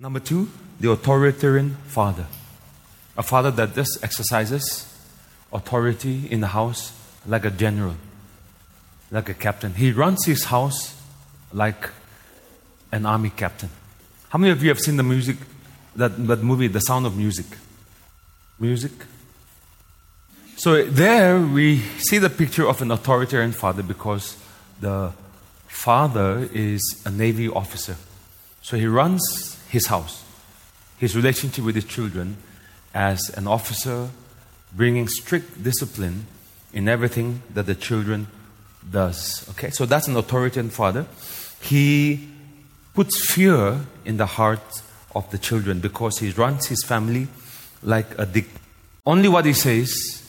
Number two, the authoritarian father. A father that just exercises authority in the house like a general, like a captain. He runs his house like an army captain. How many of you have seen the music, that, that movie, The Sound of Music? Music? So there we see the picture of an authoritarian father because the father is a Navy officer. So he runs his house, his relationship with his children as an officer, bringing strict discipline in everything that the children does. Okay, so that's an authoritarian father. He puts fear in the heart of the children because he runs his family like a dick. Only what he says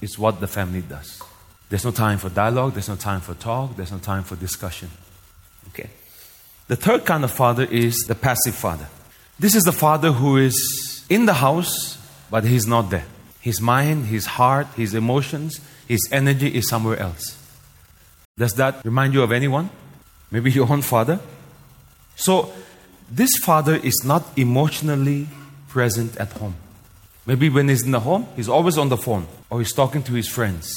is what the family does. There's no time for dialogue, there's no time for talk, there's no time for discussion. The third kind of father is the passive father. This is the father who is in the house, but he's not there. His mind, his heart, his emotions, his energy is somewhere else. Does that remind you of anyone? Maybe your own father? So, this father is not emotionally present at home. Maybe when he's in the home, he's always on the phone or he's talking to his friends.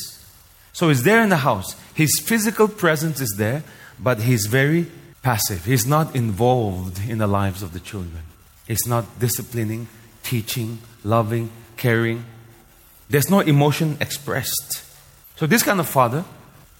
So he's there in the house. His physical presence is there, but he's very passive. He's not involved in the lives of the children. He's not disciplining, teaching, loving, caring. There's no emotion expressed. So, this kind of father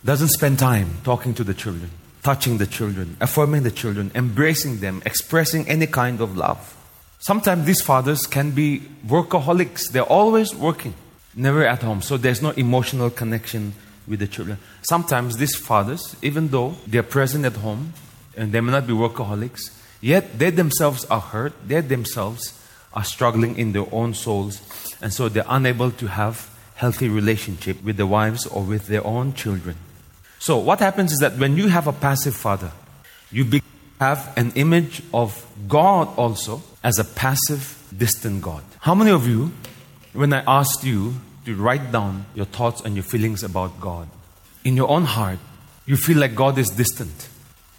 doesn't spend time talking to the children, touching the children, affirming the children, embracing them, expressing any kind of love. Sometimes these fathers can be workaholics. They're always working, never at home. So there's no emotional connection with the children. Sometimes these fathers, even though they're present at home, and they may not be workaholics, yet they themselves are hurt, they themselves are struggling in their own souls, and so they're unable to have healthy relationship with their wives or with their own children. So what happens is that when you have a passive father, you have an image of God also as a passive, distant God. How many of you, when I asked you to write down your thoughts and your feelings about God, in your own heart, you feel like God is distant?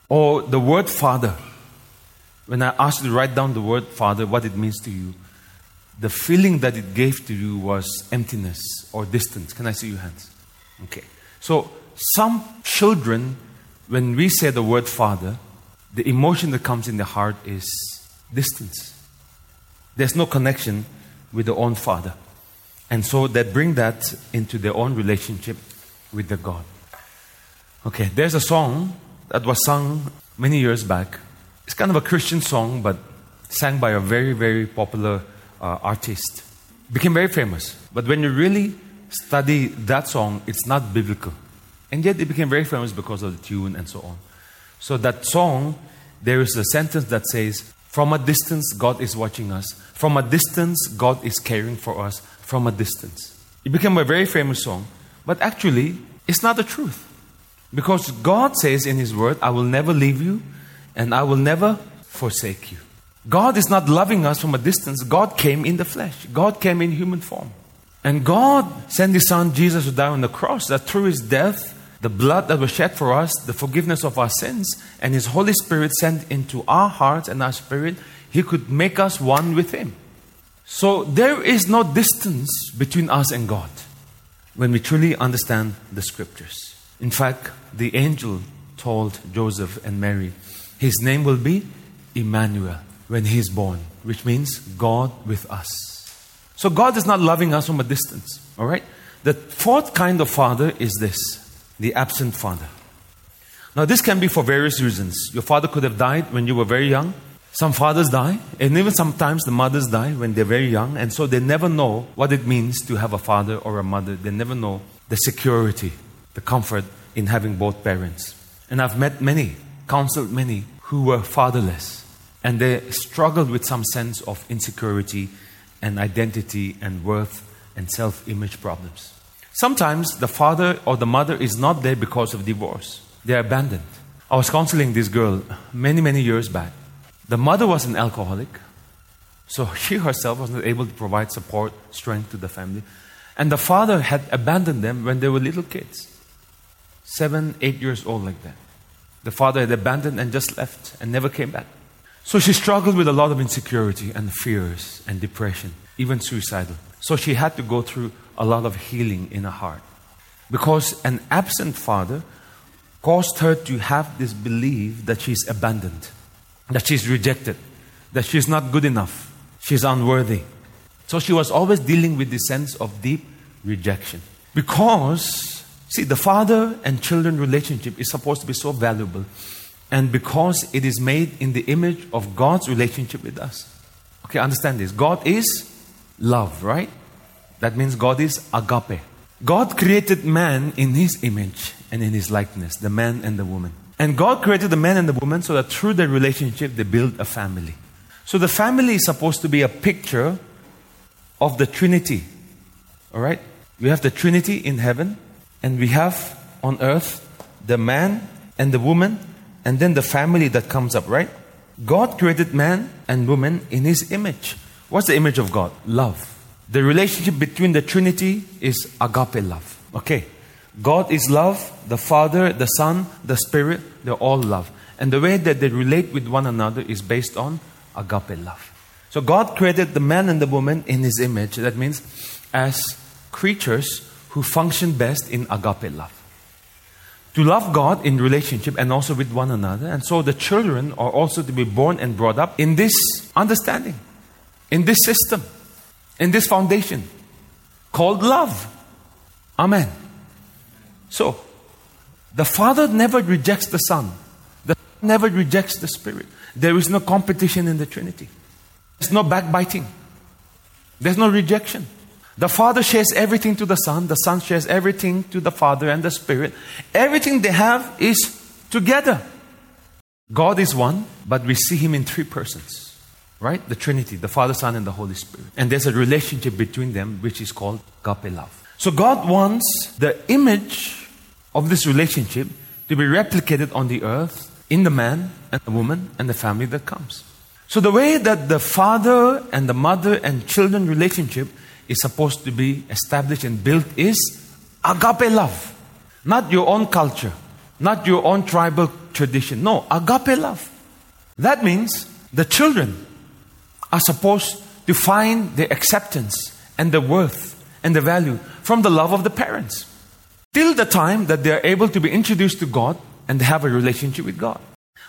Or the word Father. When I asked you to write down the word Father, what it means to you, the feeling that it gave to you was emptiness or distance. Can I see your hands? Okay. So, some children, when we say the word Father, the emotion that comes in the heart is distance. There's no connection with the own Father. And so they bring that into their own relationship with the God. Okay, there's a song that was sung many years back. It's kind of a Christian song, but sang by a very, very popular uh, artist. Became very famous. But when you really study that song, it's not biblical. And yet it became very famous because of the tune and so on. So that song, there is a sentence that says, From a distance, God is watching us. From a distance, God is caring for us. From a distance. It became a very famous song. But actually, it's not the truth. Because God says in His Word, I will never leave you and I will never forsake you. God is not loving us from a distance. God came in the flesh, God came in human form. And God sent His Son Jesus to die on the cross, that through His death, the blood that was shed for us, the forgiveness of our sins, and His Holy Spirit sent into our hearts and our spirit, He could make us one with Him. So there is no distance between us and God when we truly understand the Scriptures. In fact, the angel told Joseph and Mary, his name will be Emmanuel when he is born, which means God with us. So God is not loving us from a distance, all right? The fourth kind of father is this the absent father. Now, this can be for various reasons. Your father could have died when you were very young. Some fathers die, and even sometimes the mothers die when they're very young, and so they never know what it means to have a father or a mother. They never know the security the comfort in having both parents. And I've met many, counseled many who were fatherless and they struggled with some sense of insecurity and identity and worth and self image problems. Sometimes the father or the mother is not there because of divorce, they're abandoned. I was counseling this girl many, many years back. The mother was an alcoholic, so she herself was not able to provide support, strength to the family. And the father had abandoned them when they were little kids seven, eight years old, like that. The father had abandoned and just left and never came back. So she struggled with a lot of insecurity and fears and depression, even suicidal. So she had to go through a lot of healing in her heart. Because an absent father caused her to have this belief that she's abandoned, that she's rejected, that she's not good enough, she's unworthy. So she was always dealing with this sense of deep rejection. Because, see, the father and children relationship is supposed to be so valuable. And because it is made in the image of God's relationship with us. Okay, understand this. God is love, right? That means God is agape. God created man in his image and in his likeness, the man and the woman. And God created the man and the woman so that through their relationship they build a family. So the family is supposed to be a picture of the Trinity. All right? We have the Trinity in heaven, and we have on earth the man and the woman, and then the family that comes up, right? God created man and woman in his image. What's the image of God? Love. The relationship between the Trinity is agape love. Okay. God is love, the Father, the Son, the Spirit, they're all love. And the way that they relate with one another is based on agape love. So God created the man and the woman in his image. That means as creatures who function best in agape love. To love God in relationship and also with one another. And so the children are also to be born and brought up in this understanding, in this system, in this foundation called love. Amen. So, the Father never rejects the Son, the Son never rejects the Spirit. There is no competition in the Trinity. There's no backbiting. There's no rejection. The Father shares everything to the Son, the Son shares everything to the Father and the Spirit. Everything they have is together. God is one, but we see Him in three persons. Right? The Trinity, the Father, Son, and the Holy Spirit. And there's a relationship between them which is called agape love. So God wants the image of this relationship to be replicated on the earth in the man and the woman and the family that comes. So, the way that the father and the mother and children relationship is supposed to be established and built is agape love. Not your own culture, not your own tribal tradition. No, agape love. That means the children are supposed to find the acceptance and the worth and the value from the love of the parents. Till the time that they are able to be introduced to God and have a relationship with God.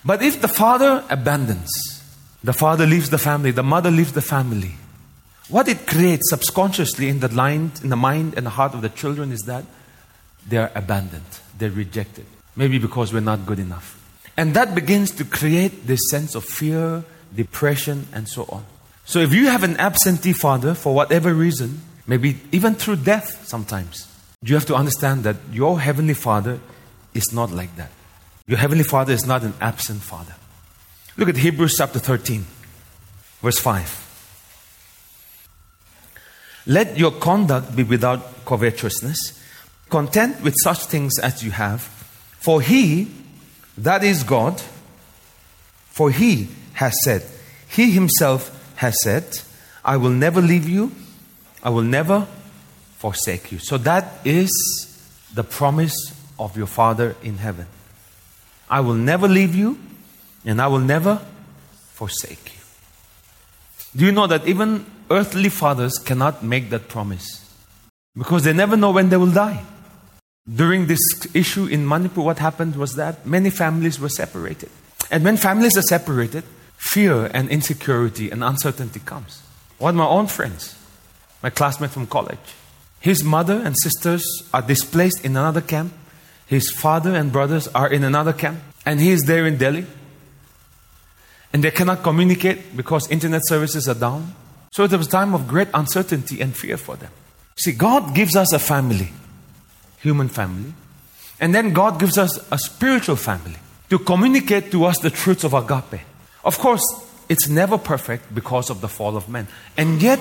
But if the father abandons, the father leaves the family, the mother leaves the family, what it creates subconsciously in the, mind, in the mind and the heart of the children is that they are abandoned, they're rejected. Maybe because we're not good enough. And that begins to create this sense of fear, depression, and so on. So if you have an absentee father for whatever reason, maybe even through death sometimes, you have to understand that your heavenly father is not like that. Your heavenly father is not an absent father. Look at Hebrews chapter 13, verse 5. Let your conduct be without covetousness, content with such things as you have, for he, that is God, for he has said, he himself has said, I will never leave you, I will never forsake you. So that is the promise of your Father in heaven. I will never leave you, and I will never forsake you. Do you know that even earthly fathers cannot make that promise? Because they never know when they will die. During this issue in Manipur, what happened was that many families were separated. And when families are separated, fear and insecurity and uncertainty comes. One of my own friends, my classmate from college, his mother and sisters are displaced in another camp. His father and brothers are in another camp. And he is there in Delhi. And they cannot communicate because internet services are down. So it was a time of great uncertainty and fear for them. See, God gives us a family, human family. And then God gives us a spiritual family to communicate to us the truths of agape. Of course, it's never perfect because of the fall of man. And yet,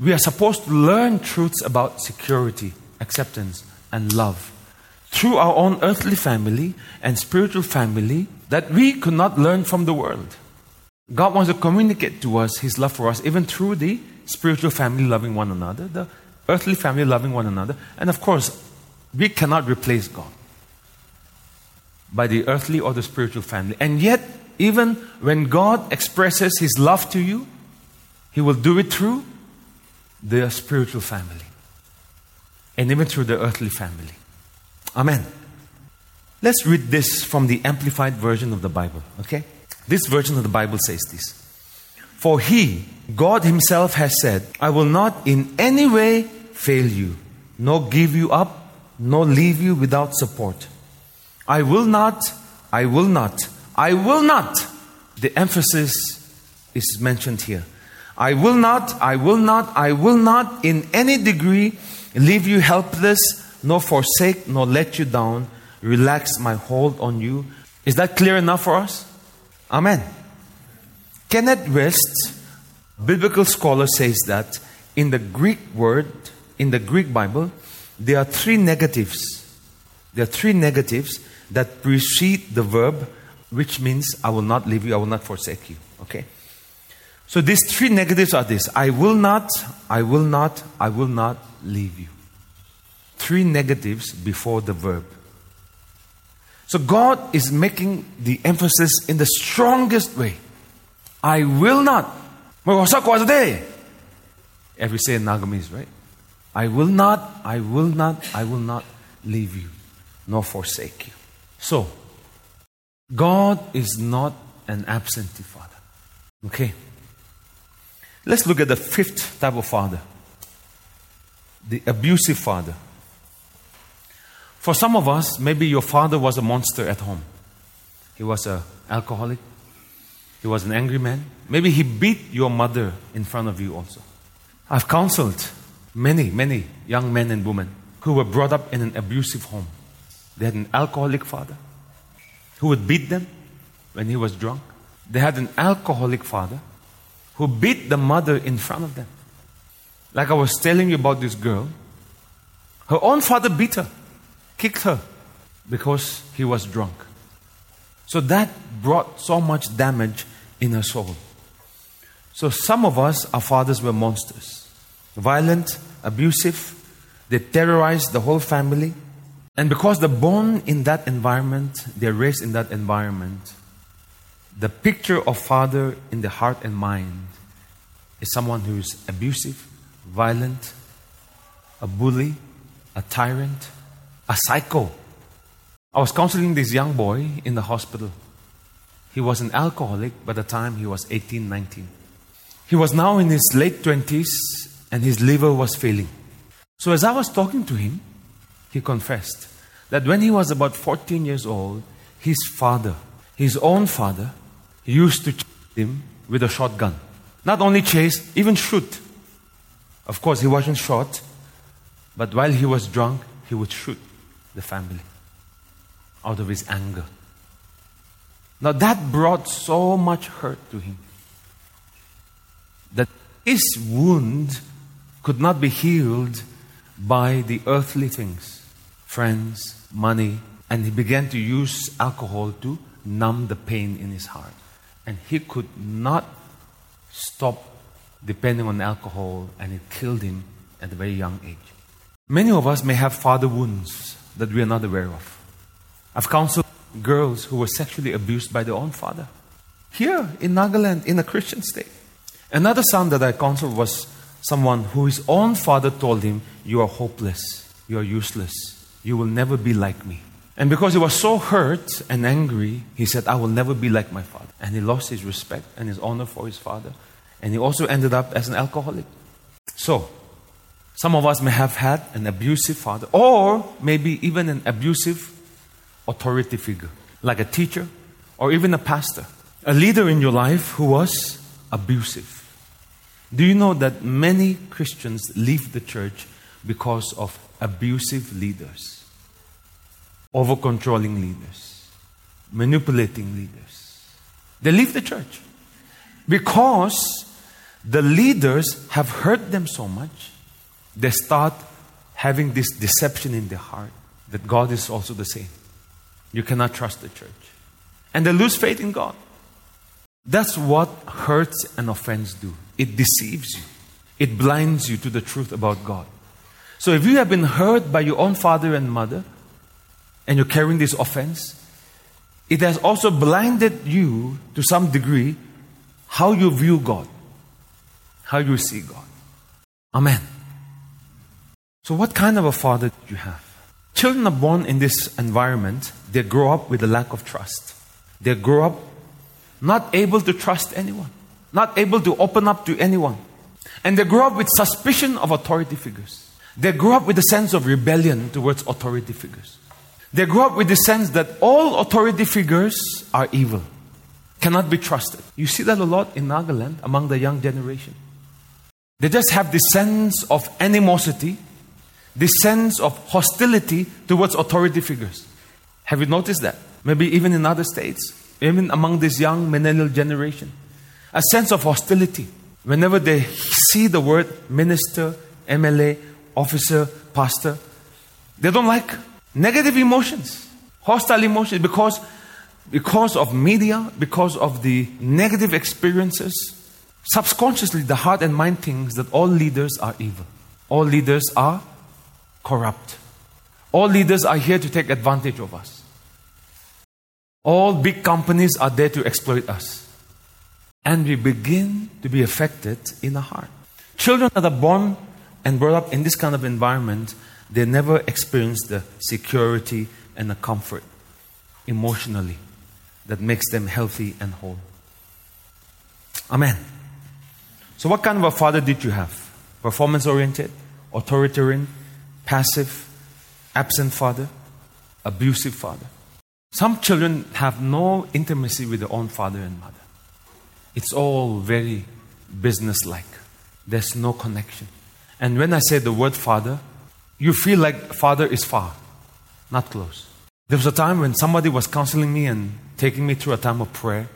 we are supposed to learn truths about security, acceptance, and love through our own earthly family and spiritual family that we could not learn from the world. God wants to communicate to us His love for us, even through the spiritual family loving one another, the earthly family loving one another. And of course, we cannot replace God by the earthly or the spiritual family. And yet, even when God expresses His love to you, He will do it through the spiritual family and even through the earthly family. Amen. Let's read this from the Amplified Version of the Bible, okay? This version of the Bible says this For He, God Himself, has said, I will not in any way fail you, nor give you up, nor leave you without support. I will not, I will not, I will not. The emphasis is mentioned here. I will not, I will not, I will not in any degree leave you helpless, nor forsake, nor let you down, relax my hold on you. Is that clear enough for us? Amen. Kenneth Wuest, biblical scholar, says that in the Greek word, in the Greek Bible, there are three negatives. There are three negatives that precede the verb, which means I will not leave you, I will not forsake you. Okay? So these three negatives are this I will not, I will not, I will not leave you. Three negatives before the verb. So God is making the emphasis in the strongest way. I will not. Every say in Nagamese, right? I will not, I will not, I will not leave you nor forsake you. So, God is not an absentee father. Okay? Let's look at the fifth type of father the abusive father. For some of us, maybe your father was a monster at home. He was an alcoholic. He was an angry man. Maybe he beat your mother in front of you also. I've counseled many, many young men and women who were brought up in an abusive home. They had an alcoholic father who would beat them when he was drunk. They had an alcoholic father who beat the mother in front of them. Like I was telling you about this girl, her own father beat her kicked her because he was drunk. So that brought so much damage in her soul. So some of us, our fathers were monsters violent, abusive, they terrorized the whole family. And because they're born in that environment, they're raised in that environment, the picture of father in the heart and mind is someone who's abusive, violent, a bully, a tyrant, a psycho. I was counseling this young boy in the hospital. He was an alcoholic by the time he was 18, 19. He was now in his late 20s and his liver was failing. So, as I was talking to him, he confessed that when he was about 14 years old, his father, his own father, used to chase him with a shotgun. Not only chase, even shoot. Of course, he wasn't shot, but while he was drunk, he would shoot the family out of his anger. Now that brought so much hurt to him that his wound could not be healed by the earthly things friends, money, and he began to use alcohol to numb the pain in his heart. And he could not stop depending on alcohol, and it killed him at a very young age. Many of us may have father wounds that we are not aware of. I've counseled girls who were sexually abused by their own father. Here in Nagaland, in a Christian state. Another son that I counseled was someone who his own father told him, You are hopeless, you are useless, you will never be like me. And because he was so hurt and angry, he said, I will never be like my father. And he lost his respect and his honor for his father. And he also ended up as an alcoholic. So, some of us may have had an abusive father, or maybe even an abusive authority figure, like a teacher or even a pastor, a leader in your life who was abusive. Do you know that many Christians leave the church because of abusive leaders, over controlling leaders, manipulating leaders? They leave the church because the leaders have hurt them so much they start having this deception in their heart that God is also the same. You cannot trust the church. And they lose faith in God. That's what hurts and offense do. It deceives you. It blinds you to the truth about God. So if you have been hurt by your own father and mother and you're carrying this offense, it has also blinded you to some degree how you view God, how you see God. Amen. So, what kind of a father do you have? Children are born in this environment, they grow up with a lack of trust. They grow up not able to trust anyone, not able to open up to anyone. And they grow up with suspicion of authority figures. They grow up with a sense of rebellion towards authority figures. They grow up with the sense that all authority figures are evil, cannot be trusted. You see that a lot in Nagaland among the young generation. They just have this sense of animosity, this sense of hostility towards authority figures. Have you noticed that? Maybe even in other states, even among this young millennial generation. A sense of hostility. Whenever they see the word minister, MLA, officer, pastor, they don't like negative emotions, hostile emotions because, because of media, because of the negative experiences. Subconsciously, the heart and mind thinks that all leaders are evil. All leaders are corrupt. All leaders are here to take advantage of us. All big companies are there to exploit us. And we begin to be affected in the heart. Children that are born and brought up in this kind of environment, they never experience the security and the comfort emotionally that makes them healthy and whole. Amen. So, what kind of a father did you have? Performance oriented, authoritarian, passive, absent father, abusive father. Some children have no intimacy with their own father and mother. It's all very business-like. There's no connection. And when I say the word father, you feel like father is far, not close. There was a time when somebody was counseling me and taking me through a time of prayer.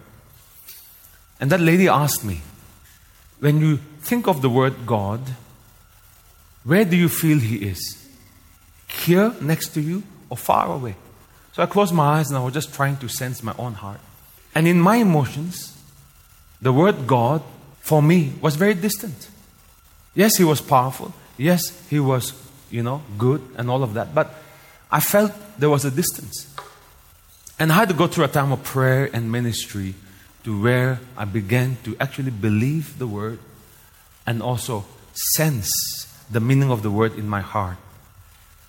And that lady asked me, when you think of the word God, where do you feel He is? Here next to you or far away? So I closed my eyes and I was just trying to sense my own heart. And in my emotions, the word God for me was very distant. Yes, He was powerful. Yes, He was, you know, good and all of that. But I felt there was a distance. And I had to go through a time of prayer and ministry to where I began to actually believe the word and also sense the meaning of the word in my heart.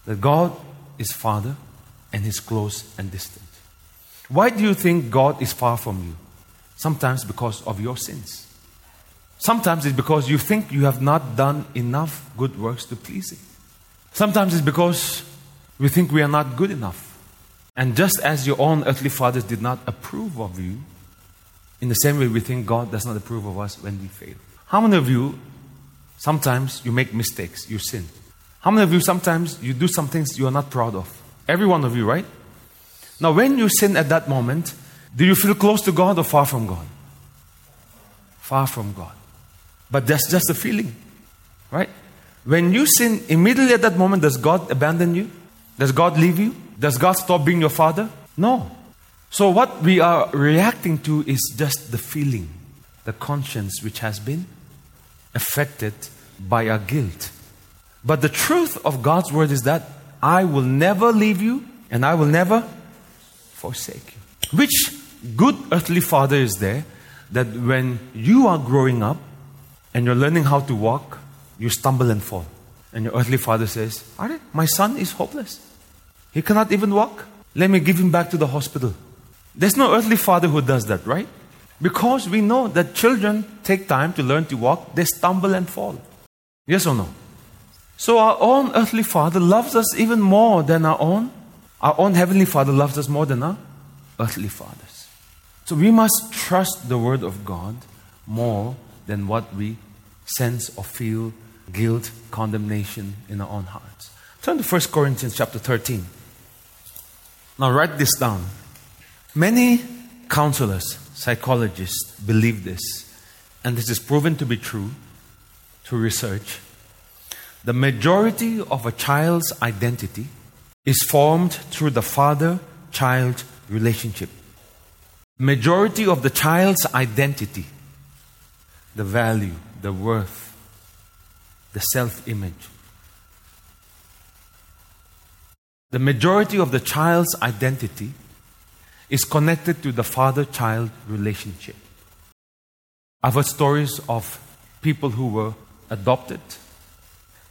That God is Father and He's close and distant. Why do you think God is far from you? Sometimes because of your sins. Sometimes it's because you think you have not done enough good works to please Him. Sometimes it's because we think we are not good enough. And just as your own earthly fathers did not approve of you, in the same way we think God does not approve of us when we fail. How many of you, sometimes you make mistakes, you sin? How many of you, sometimes you do some things you are not proud of? Every one of you, right? Now, when you sin at that moment, do you feel close to God or far from God? Far from God. But that's just a feeling, right? When you sin, immediately at that moment, does God abandon you? Does God leave you? Does God stop being your father? No. So, what we are reacting to is just the feeling, the conscience which has been affected by our guilt. But the truth of God's word is that I will never leave you and I will never forsake you. Which good earthly father is there that when you are growing up and you're learning how to walk, you stumble and fall? And your earthly father says, My son is hopeless. He cannot even walk. Let me give him back to the hospital. There's no earthly father who does that, right? Because we know that children take time to learn to walk, they stumble and fall. Yes or no? So our own earthly father loves us even more than our own. Our own heavenly father loves us more than our earthly fathers. So we must trust the word of God more than what we sense or feel guilt, condemnation in our own hearts. Turn to 1 Corinthians chapter 13. Now write this down. Many counselors, psychologists believe this, and this is proven to be true through research. The majority of a child's identity is formed through the father child relationship. Majority of the child's identity, the value, the worth, the self image. The majority of the child's identity is connected to the father child relationship. I've heard stories of people who were adopted,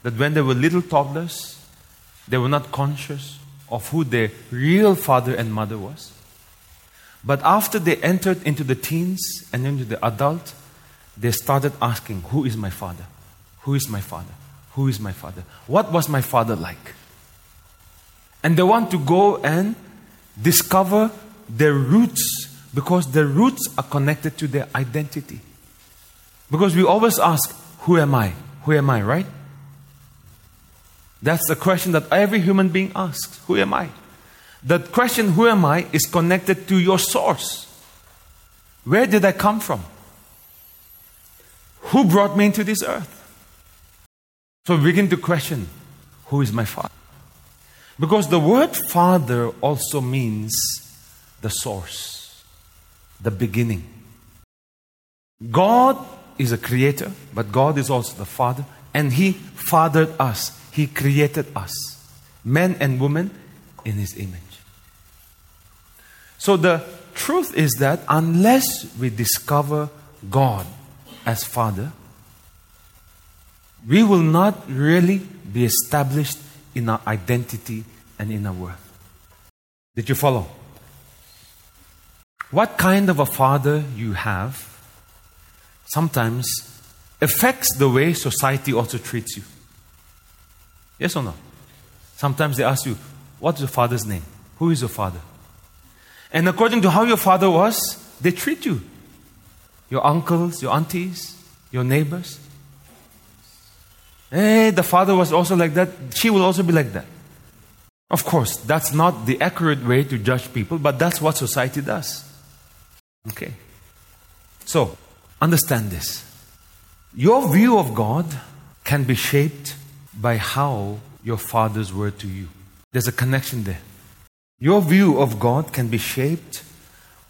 that when they were little toddlers, they were not conscious of who their real father and mother was. But after they entered into the teens and into the adult, they started asking, Who is my father? Who is my father? Who is my father? What was my father like? And they want to go and discover their roots because their roots are connected to their identity. Because we always ask, Who am I? Who am I, right? That's the question that every human being asks Who am I? That question, Who am I, is connected to your source. Where did I come from? Who brought me into this earth? So we begin to question Who is my father? Because the word father also means the source, the beginning. God is a creator, but God is also the father, and He fathered us. He created us, men and women, in His image. So the truth is that unless we discover God as Father, we will not really be established in our identity and in our worth. Did you follow? What kind of a father you have sometimes affects the way society also treats you. Yes or no? Sometimes they ask you, What's your father's name? Who is your father? And according to how your father was, they treat you. Your uncles, your aunties, your neighbors. Hey, the father was also like that. She will also be like that. Of course, that's not the accurate way to judge people, but that's what society does. Okay. So, understand this. Your view of God can be shaped by how your fathers were to you. There's a connection there. Your view of God can be shaped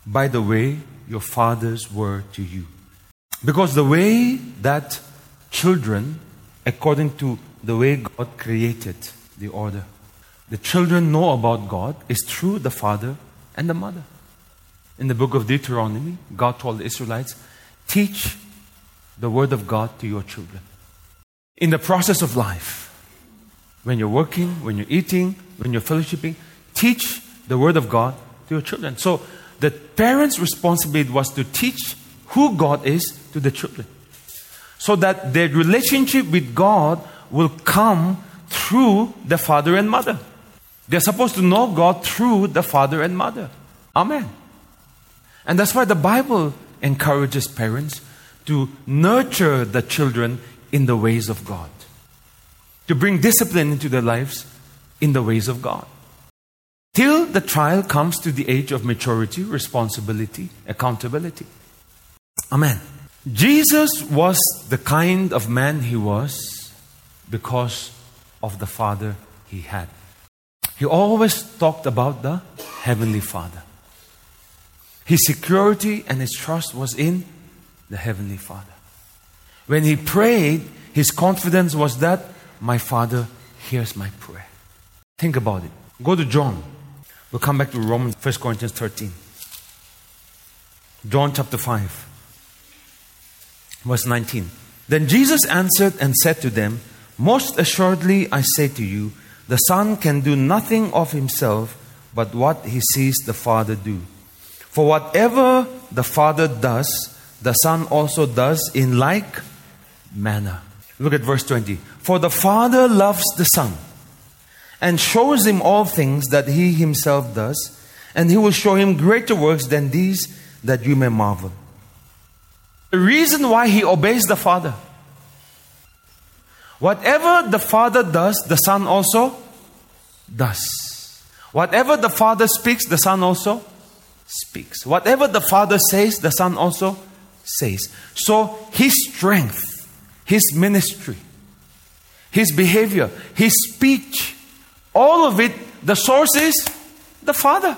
by the way your fathers were to you. Because the way that children, according to the way God created the order, the children know about God is through the father and the mother. In the book of Deuteronomy, God told the Israelites, teach the word of God to your children. In the process of life, when you're working, when you're eating, when you're fellowshipping, teach the word of God to your children. So the parents' responsibility was to teach who God is to the children. So that their relationship with God will come through the father and mother. They're supposed to know God through the father and mother. Amen. And that's why the Bible encourages parents to nurture the children in the ways of God, to bring discipline into their lives in the ways of God. Till the child comes to the age of maturity, responsibility, accountability. Amen. Jesus was the kind of man he was because of the Father he had. He always talked about the Heavenly Father. His security and his trust was in the Heavenly Father. When he prayed, his confidence was that my Father hears my prayer. Think about it. Go to John. We'll come back to Romans 1 Corinthians 13. John chapter 5, verse 19. Then Jesus answered and said to them, Most assuredly I say to you, the Son can do nothing of himself but what he sees the Father do. For whatever the Father does, the Son also does in like manner. Look at verse 20. For the Father loves the Son and shows him all things that he himself does, and he will show him greater works than these that you may marvel. The reason why he obeys the Father Whatever the Father does, the Son also does. Whatever the Father speaks, the Son also speaks. Whatever the Father says, the Son also says. So his strength, his ministry, his behavior, his speech, all of it, the source is the Father.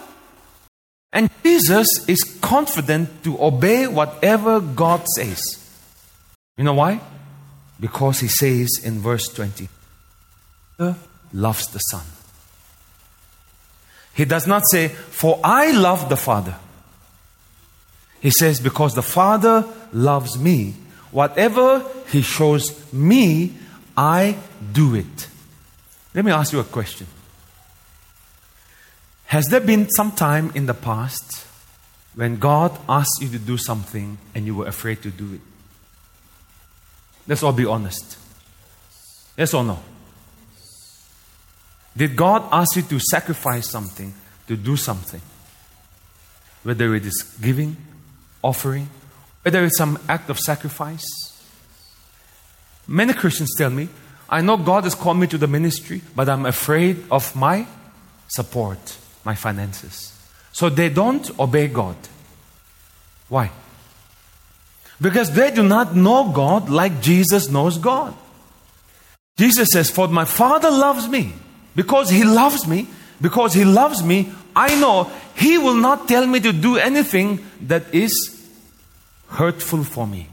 And Jesus is confident to obey whatever God says. You know why? Because he says in verse 20, loves the Son. He does not say, For I love the Father. He says, Because the Father loves me, whatever He shows me, I do it. Let me ask you a question. Has there been some time in the past when God asked you to do something and you were afraid to do it? Let's all be honest. Yes or no? Did God ask you to sacrifice something, to do something? Whether it is giving, offering, whether it's some act of sacrifice. Many Christians tell me, I know God has called me to the ministry, but I'm afraid of my support, my finances. So they don't obey God. Why? Because they do not know God like Jesus knows God. Jesus says, For my Father loves me. Because He loves me, because He loves me, I know He will not tell me to do anything that is hurtful for me.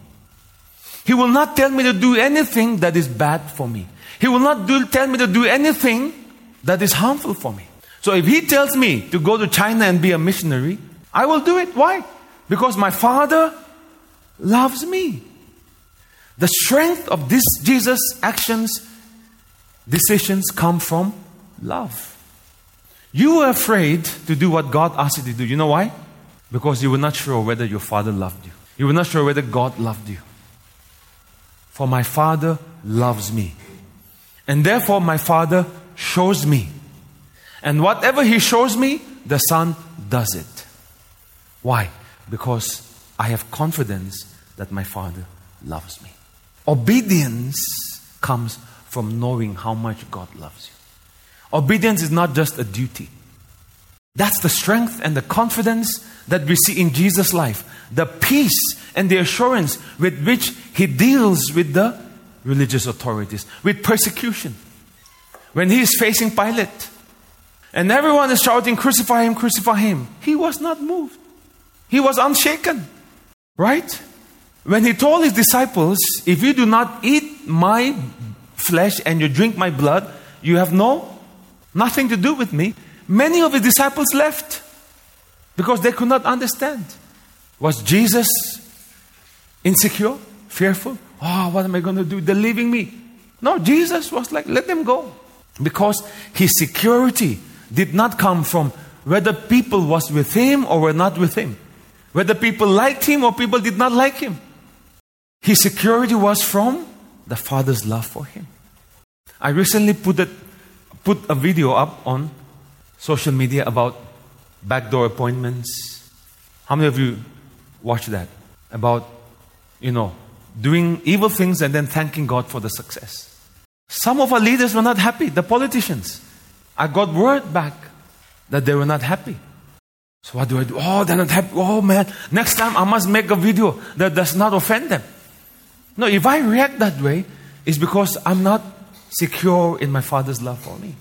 He will not tell me to do anything that is bad for me. He will not do, tell me to do anything that is harmful for me. So if He tells me to go to China and be a missionary, I will do it. Why? Because my Father loves me. The strength of this Jesus' actions, decisions come from love. You were afraid to do what God asked you to do. You know why? Because you were not sure whether your father loved you. You were not sure whether God loved you. For my father loves me. And therefore, my father shows me. And whatever he shows me, the son does it. Why? Because I have confidence that my father loves me. Obedience comes from knowing how much God loves you. Obedience is not just a duty. That's the strength and the confidence that we see in Jesus' life. The peace and the assurance with which he deals with the religious authorities, with persecution. When he is facing Pilate and everyone is shouting, Crucify him, crucify him, he was not moved. He was unshaken. Right? When he told his disciples, If you do not eat my flesh and you drink my blood, you have no nothing to do with me. Many of his disciples left because they could not understand. Was Jesus insecure, fearful? Oh, what am I going to do? They're leaving me. No, Jesus was like, let them go. Because his security did not come from whether people was with him or were not with him. Whether people liked him or people did not like him. His security was from the Father's love for him. I recently put a, put a video up on social media about backdoor appointments. How many of you watched that? About, you know, doing evil things and then thanking God for the success. Some of our leaders were not happy, the politicians. I got word back that they were not happy. So what do I do? Oh, they're not happy. Oh man, next time I must make a video that does not offend them. No, if I react that way, it's because I'm not secure in my Father's love for me.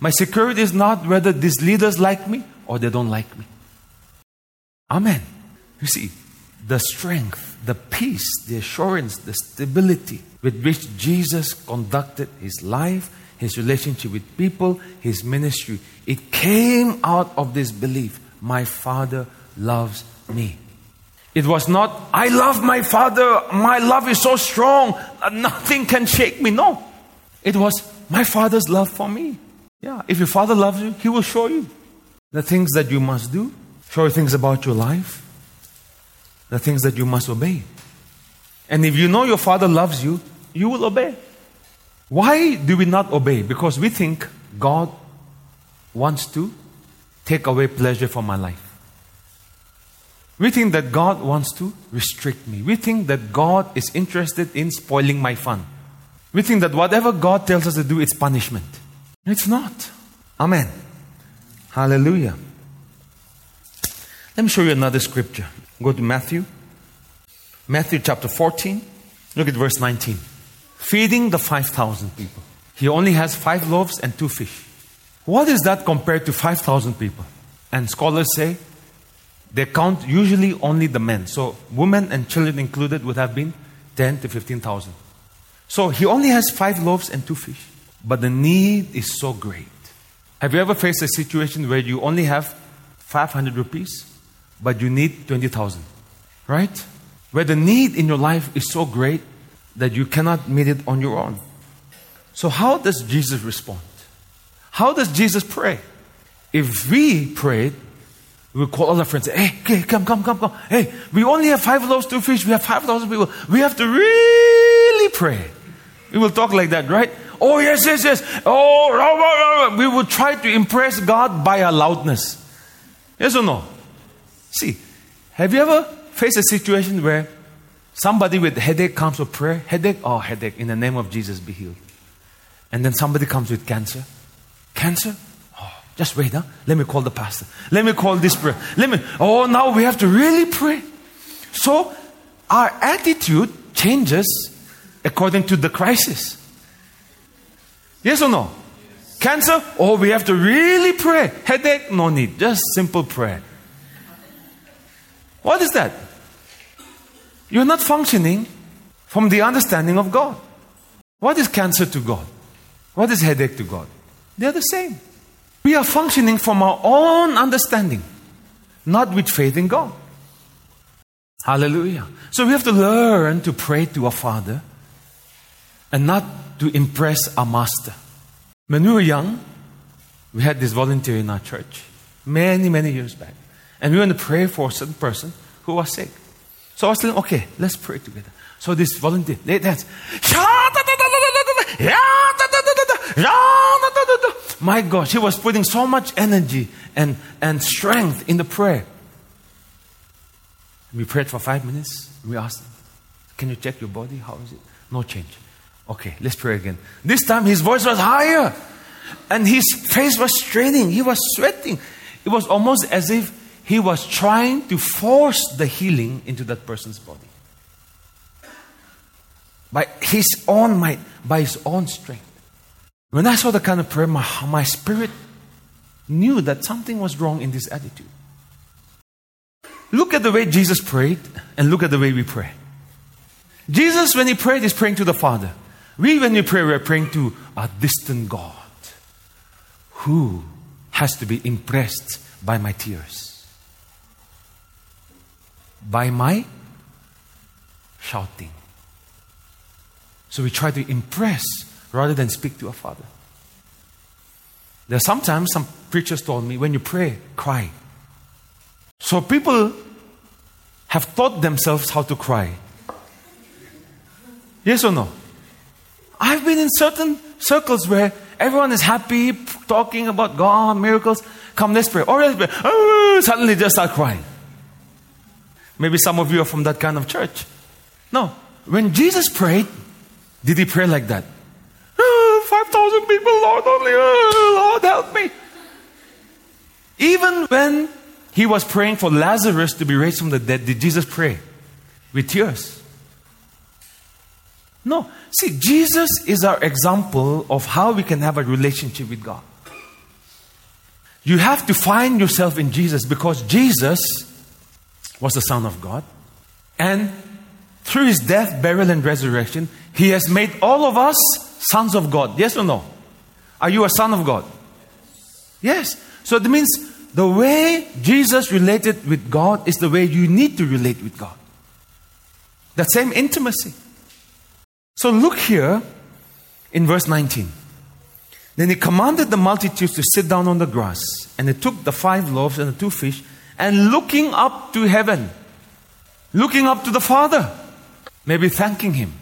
My security is not whether these leaders like me or they don't like me. Amen. You see, the strength, the peace, the assurance, the stability with which Jesus conducted his life, his relationship with people, his ministry, it came out of this belief my Father loves me. It was not, I love my Father, my love is so strong, uh, nothing can shake me. No. It was my Father's love for me. Yeah, if your Father loves you, He will show you the things that you must do, show you things about your life, the things that you must obey. And if you know your Father loves you, you will obey. Why do we not obey? Because we think God wants to take away pleasure from my life. We think that God wants to restrict me. We think that God is interested in spoiling my fun. We think that whatever God tells us to do, it's punishment. It's not. Amen. Hallelujah. Let me show you another scripture. Go to Matthew. Matthew chapter 14. Look at verse 19. Feeding the 5,000 people. He only has five loaves and two fish. What is that compared to 5,000 people? And scholars say they count usually only the men. So women and children included would have been 10 to 15,000. So he only has five loaves and two fish. But the need is so great. Have you ever faced a situation where you only have 500 rupees, but you need 20,000? Right? Where the need in your life is so great that you cannot meet it on your own. So, how does Jesus respond? How does Jesus pray? If we prayed, we call all our friends, hey, okay, come, come, come, come. Hey, we only have five loaves, two fish. We have 5,000 people. We have to really pray. We will talk like that, right? Oh, yes, yes, yes. Oh, we will try to impress God by our loudness. Yes or no? See, have you ever faced a situation where somebody with headache comes with prayer? Headache? Oh, headache. In the name of Jesus, be healed. And then somebody comes with cancer. Cancer? Oh, just wait, huh? Let me call the pastor. Let me call this prayer. Let me. Oh, now we have to really pray. So our attitude changes according to the crisis. Yes or no? Cancer? Oh, we have to really pray. Headache? No need. Just simple prayer. What is that? You're not functioning from the understanding of God. What is cancer to God? What is headache to God? They're the same. We are functioning from our own understanding, not with faith in God. Hallelujah. So we have to learn to pray to our Father and not to impress our master. When we were young, we had this volunteer in our church many, many years back. And we went to pray for a certain person who was sick. So I was okay, let's pray together. So this volunteer, they dance. My gosh, he was putting so much energy and, and strength in the prayer. We prayed for five minutes. We asked, Can you check your body? How is it? No change. Okay, let's pray again. This time his voice was higher and his face was straining. He was sweating. It was almost as if he was trying to force the healing into that person's body. By his own might, by his own strength. When I saw the kind of prayer, my, my spirit knew that something was wrong in this attitude. Look at the way Jesus prayed and look at the way we pray. Jesus, when he prayed, is praying to the Father. We, when we pray, we're praying to a distant God who has to be impressed by my tears, by my shouting. So we try to impress rather than speak to our Father. There are sometimes some preachers told me when you pray, cry. So people have taught themselves how to cry. Yes or no? I've been in certain circles where everyone is happy, talking about God, miracles. Come, let's pray. Or let's pray. Oh, suddenly just start crying. Maybe some of you are from that kind of church. No. When Jesus prayed, did he pray like that? Oh, 5,000 people, Lord, only, oh, Lord, help me. Even when he was praying for Lazarus to be raised from the dead, did Jesus pray with tears? No. See, Jesus is our example of how we can have a relationship with God. You have to find yourself in Jesus because Jesus was the Son of God. And through his death, burial, and resurrection, he has made all of us sons of God. Yes or no? Are you a son of God? Yes. So that means the way Jesus related with God is the way you need to relate with God. That same intimacy. So look here in verse 19. Then he commanded the multitudes to sit down on the grass, and he took the five loaves and the two fish, and looking up to heaven, looking up to the Father, maybe thanking him.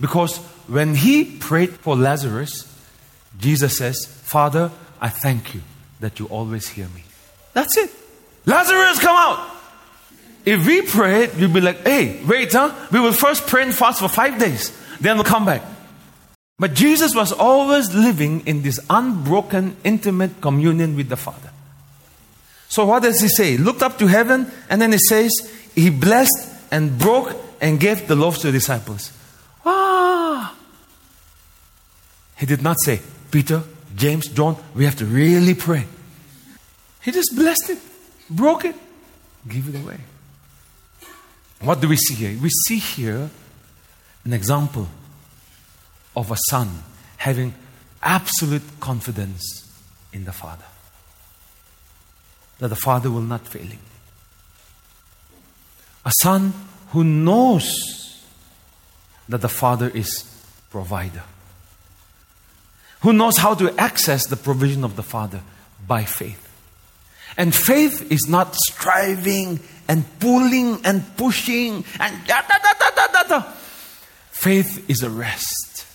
Because when he prayed for Lazarus, Jesus says, Father, I thank you that you always hear me. That's it. Lazarus, come out! If we prayed, we'd be like, hey, wait, huh? We will first pray and fast for five days, then we'll come back. But Jesus was always living in this unbroken, intimate communion with the Father. So what does he say? He Looked up to heaven, and then he says, he blessed and broke and gave the loaves to the disciples. Ah! He did not say, Peter, James, John, we have to really pray. He just blessed it, broke it, gave it away. What do we see here? We see here an example of a son having absolute confidence in the Father. That the Father will not fail him. A son who knows that the Father is provider. Who knows how to access the provision of the Father by faith. And faith is not striving and pulling and pushing and da da da da da da. Faith is a rest.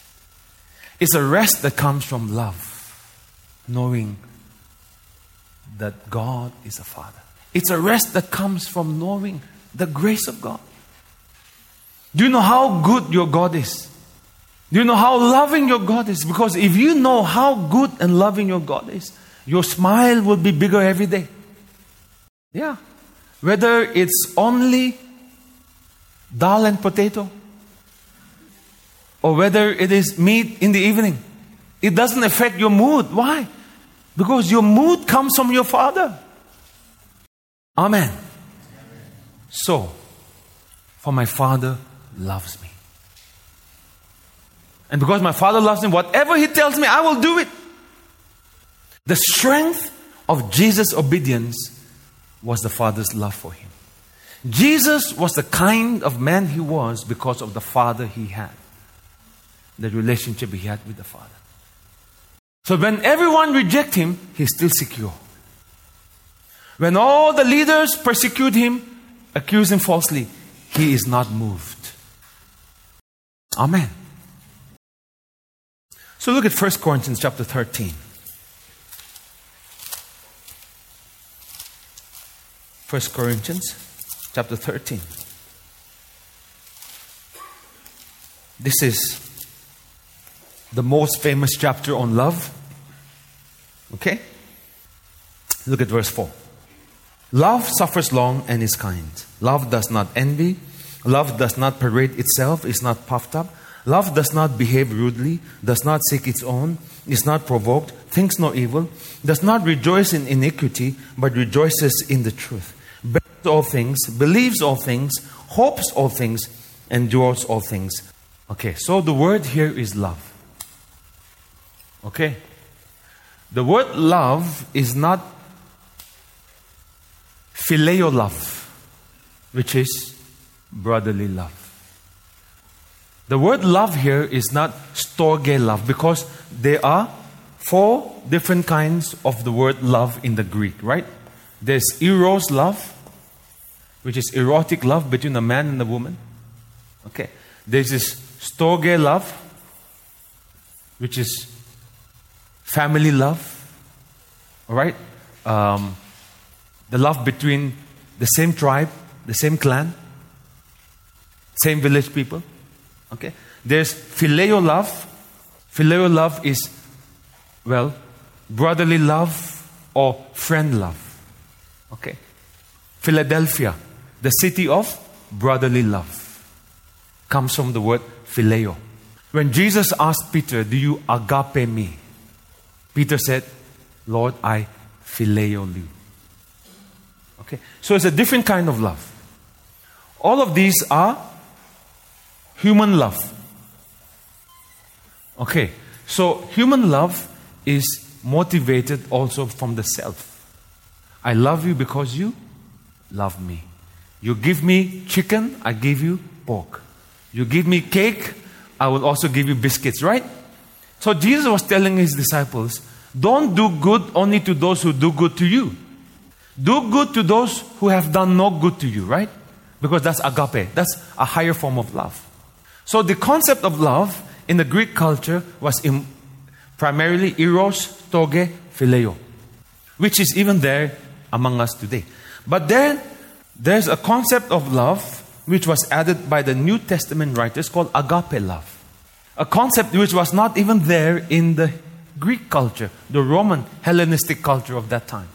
It's a rest that comes from love, knowing that God is a Father. It's a rest that comes from knowing the grace of God. Do you know how good your God is? Do you know how loving your God is? Because if you know how good and loving your God is, your smile will be bigger every day. Yeah. Whether it's only dal and potato, or whether it is meat in the evening, it doesn't affect your mood. Why? Because your mood comes from your Father. Amen. So, for my Father loves me. And because my Father loves me, whatever He tells me, I will do it. The strength of Jesus' obedience was the Father's love for him. Jesus was the kind of man he was because of the Father he had, the relationship he had with the Father. So when everyone reject him, he's still secure. When all the leaders persecute him, accuse him falsely, he is not moved. Amen. So look at 1 Corinthians chapter 13. 1 Corinthians chapter 13. This is the most famous chapter on love. Okay? Look at verse 4. Love suffers long and is kind. Love does not envy. Love does not parade itself, is not puffed up. Love does not behave rudely, does not seek its own, is not provoked, thinks no evil, does not rejoice in iniquity, but rejoices in the truth bears all things, believes all things, hopes all things, endures all things. Okay, so the word here is love. Okay? The word love is not phileo love, which is brotherly love. The word love here is not storge love because there are four different kinds of the word love in the Greek, right? There's eros love, which is erotic love between a man and a woman. Okay. There's this storge love, which is family love. All right. Um, the love between the same tribe, the same clan, same village people. Okay. There's phileo love. Phileo love is, well, brotherly love or friend love. Okay. Philadelphia the city of brotherly love comes from the word phileo. When Jesus asked Peter, Do you agape me? Peter said, Lord, I phileo you. Okay, so it's a different kind of love. All of these are human love. Okay, so human love is motivated also from the self. I love you because you love me. You give me chicken, I give you pork. You give me cake, I will also give you biscuits, right? So Jesus was telling his disciples, don't do good only to those who do good to you. Do good to those who have done no good to you, right? Because that's agape. That's a higher form of love. So the concept of love in the Greek culture was primarily eros, storge, phileo, which is even there among us today. But then there's a concept of love which was added by the New Testament writers called agape love. A concept which was not even there in the Greek culture, the Roman Hellenistic culture of that time.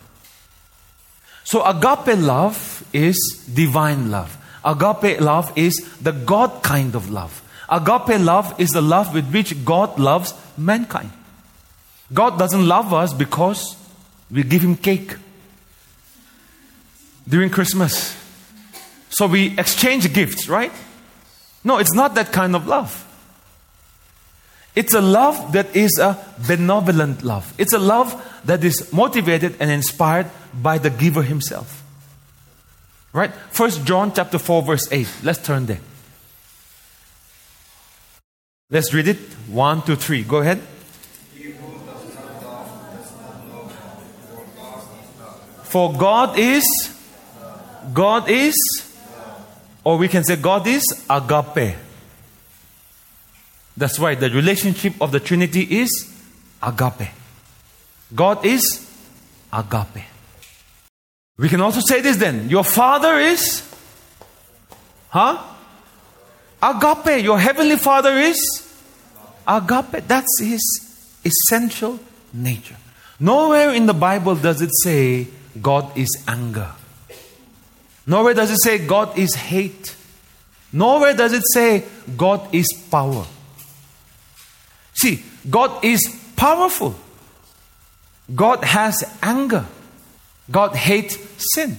So, agape love is divine love. Agape love is the God kind of love. Agape love is the love with which God loves mankind. God doesn't love us because we give Him cake during Christmas. So we exchange gifts, right? No, it's not that kind of love. It's a love that is a benevolent love. It's a love that is motivated and inspired by the giver himself. Right? First John chapter 4 verse 8. Let's turn there. Let's read it. One, two, three. Go ahead. For God is God is or we can say God is agape. That's why The relationship of the Trinity is agape. God is agape. We can also say this then. Your Father is, huh? Agape. Your Heavenly Father is agape. That's His essential nature. Nowhere in the Bible does it say God is anger. Nowhere does it say God is hate. Nowhere does it say God is power. See, God is powerful. God has anger. God hates sin.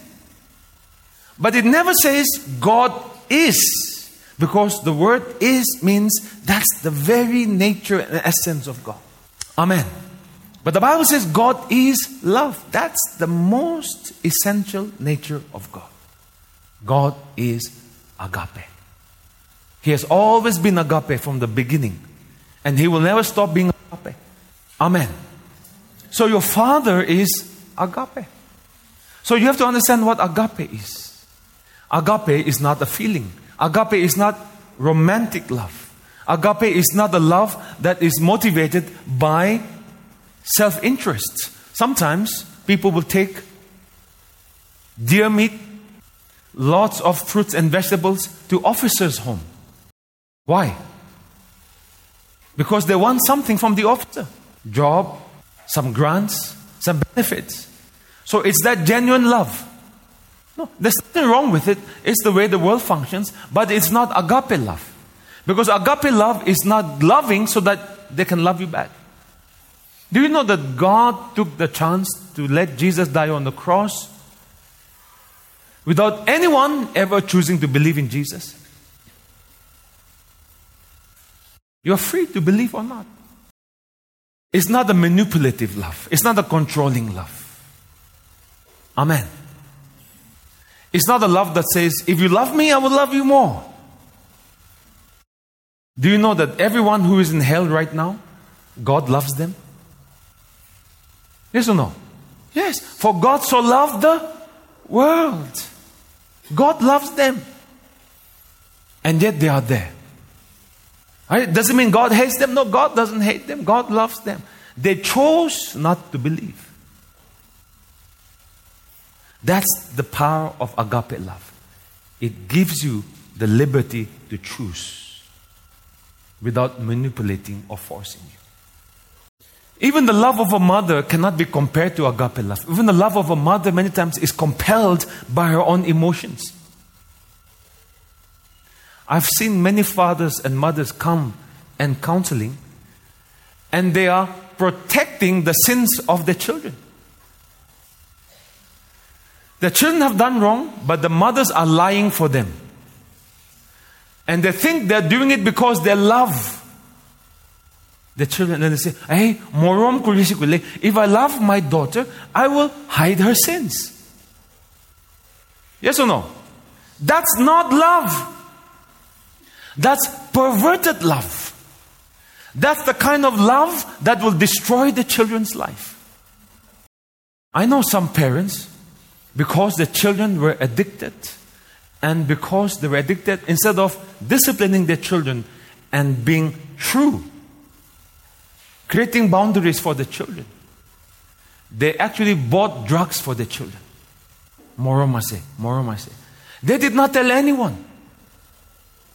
But it never says God is, because the word is means that's the very nature and essence of God. Amen. But the Bible says God is love. That's the most essential nature of God. God is agape. He has always been agape from the beginning, and He will never stop being agape. Amen. So your Father is agape. So you have to understand what agape is. Agape is not a feeling, agape is not romantic love. Agape is not a love that is motivated by self interest. Sometimes people will take deer meat lots of fruits and vegetables to officers' home. Why? Because they want something from the officer job, some grants, some benefits. So it's that genuine love. No, there's nothing wrong with it. It's the way the world functions, but it's not agape love. Because agape love is not loving so that they can love you back. Do you know that God took the chance to let Jesus die on the cross without anyone ever choosing to believe in Jesus. You're free to believe or not. It's not a manipulative love, it's not a controlling love. Amen. It's not a love that says, if you love me, I will love you more. Do you know that everyone who is in hell right now, God loves them? Yes or no? Yes. For God so loved the world God loves them. And yet they are there. Right? Doesn't mean God hates them. No, God doesn't hate them. God loves them. They chose not to believe. That's the power of agape love. It gives you the liberty to choose without manipulating or forcing you. Even the love of a mother cannot be compared to agape love. Even the love of a mother, many times, is compelled by her own emotions. I've seen many fathers and mothers come and counseling, and they are protecting the sins of their children. The children have done wrong, but the mothers are lying for them. And they think they're doing it because they love the children and they say, Hey, morom. If I love my daughter, I will hide her sins. Yes or no? That's not love. That's perverted love. That's the kind of love that will destroy the children's life. I know some parents, because the children were addicted, and because they were addicted, instead of disciplining their children and being true creating boundaries for the children. They actually bought drugs for the children. Moromase, moromase. They did not tell anyone.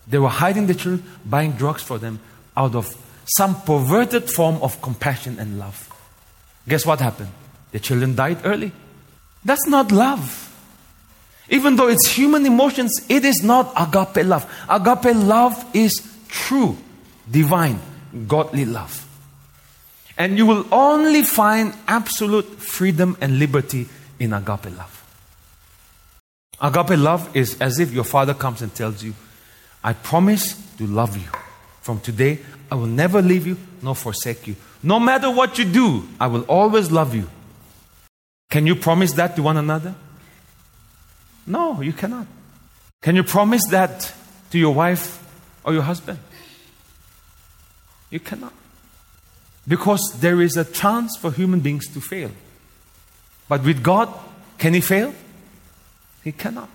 They were hiding the children, buying drugs for them out of some perverted form of compassion and love. Guess what happened? The children died early. That's not love. Even though it's human emotions, it is not agape love. Agape love is true, divine, godly love. And you will only find absolute freedom and liberty in agape love. Agape love is as if your father comes and tells you, I promise to love you. From today, I will never leave you nor forsake you. No matter what you do, I will always love you. Can you promise that to one another? No, you cannot. Can you promise that to your wife or your husband? You cannot. Because there is a chance for human beings to fail. But with God, can He fail? He cannot.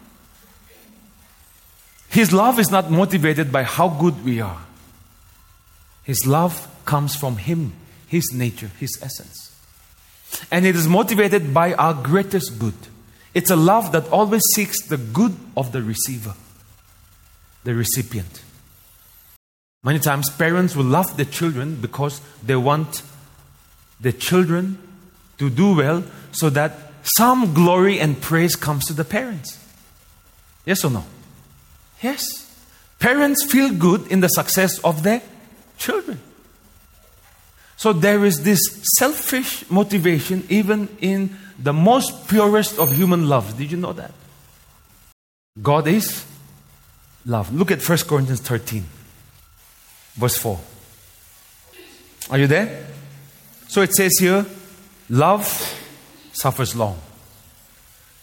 His love is not motivated by how good we are. His love comes from Him, His nature, His essence. And it is motivated by our greatest good. It's a love that always seeks the good of the receiver, the recipient. Many times, parents will love their children because they want their children to do well so that some glory and praise comes to the parents. Yes or no? Yes. Parents feel good in the success of their children. So there is this selfish motivation even in the most purest of human loves. Did you know that? God is love. Look at 1 Corinthians 13, verse 4. Are you there? So it says here, love suffers long.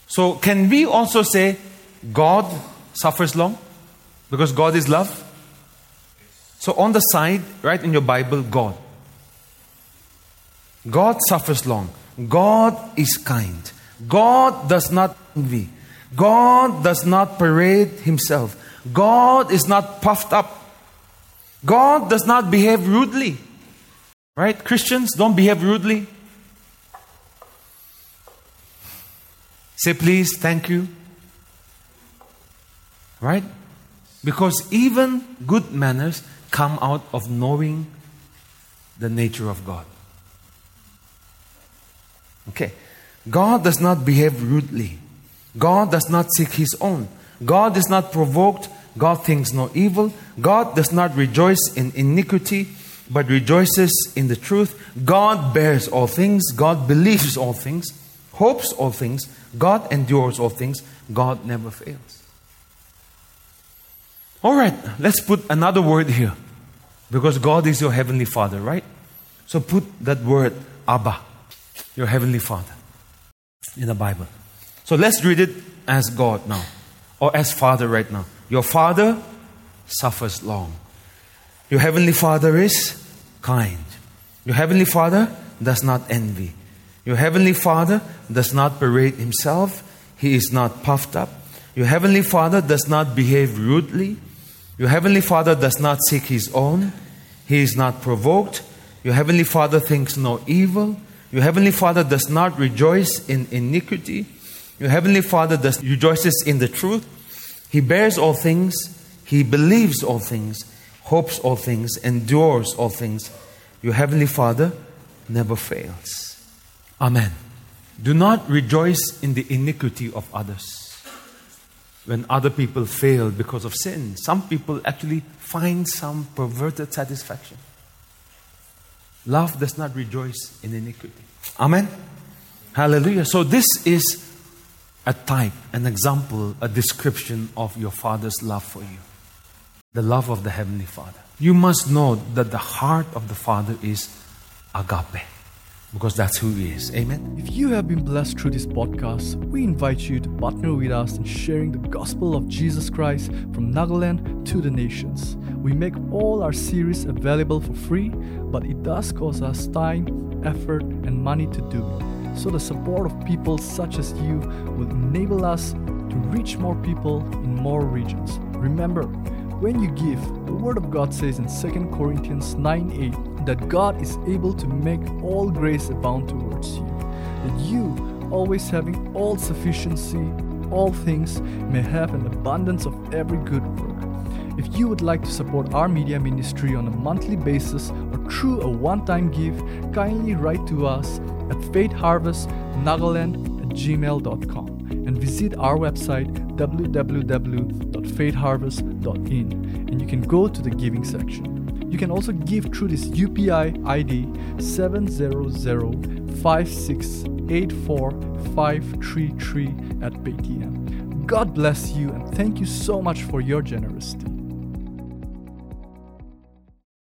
So can we also say God suffers long? Because God is love? So on the side, right in your Bible, God. God suffers long. God is kind. God does not envy. God does not parade himself. God is not puffed up. God does not behave rudely. Right? Christians don't behave rudely. Say please, thank you. Right? Because even good manners come out of knowing the nature of God. Okay. God does not behave rudely. God does not seek his own. God is not provoked. God thinks no evil. God does not rejoice in iniquity, but rejoices in the truth. God bears all things. God believes all things, hopes all things. God endures all things. God never fails. All right, let's put another word here. Because God is your heavenly Father, right? So put that word, Abba, your heavenly Father, in the Bible. So let's read it as God now, or as Father right now. Your Father suffers long. Your heavenly Father is kind. Your heavenly Father does not envy. Your heavenly Father does not parade himself. He is not puffed up. Your heavenly Father does not behave rudely. Your heavenly Father does not seek his own. He is not provoked. Your heavenly Father thinks no evil. Your heavenly Father does not rejoice in iniquity. Your heavenly Father does rejoices in the truth. He bears all things. He believes all things, hopes all things, endures all things. Your heavenly Father never fails. Amen. Do not rejoice in the iniquity of others when other people fail because of sin. Some people actually find some perverted satisfaction. Love does not rejoice in iniquity. Amen. Hallelujah. So, this is a type, an example, a description of your Father's love for you. The love of the Heavenly Father. You must know that the heart of the Father is agape because that's who He is. Amen. If you have been blessed through this podcast, we invite you to partner with us in sharing the gospel of Jesus Christ from Nagaland to the nations. We make all our series available for free, but it does cost us time, effort, and money to do it. So the support of people such as you will enable us to reach more people in more regions. Remember, when you give, the Word of God says in 2 Corinthians 9 8 that God is able to make all grace abound towards you, that you, always having all sufficiency, all things, may have an abundance of every good work. If you would like to support our media ministry on a monthly basis or through a one time give, kindly write to us at faithharvestnagaland at gmail.com and visit our website www.faithharvest.in and you can go to the giving section. You can also give through this UPI ID 70056845533 at Paytm. God bless you and thank you so much for your generosity.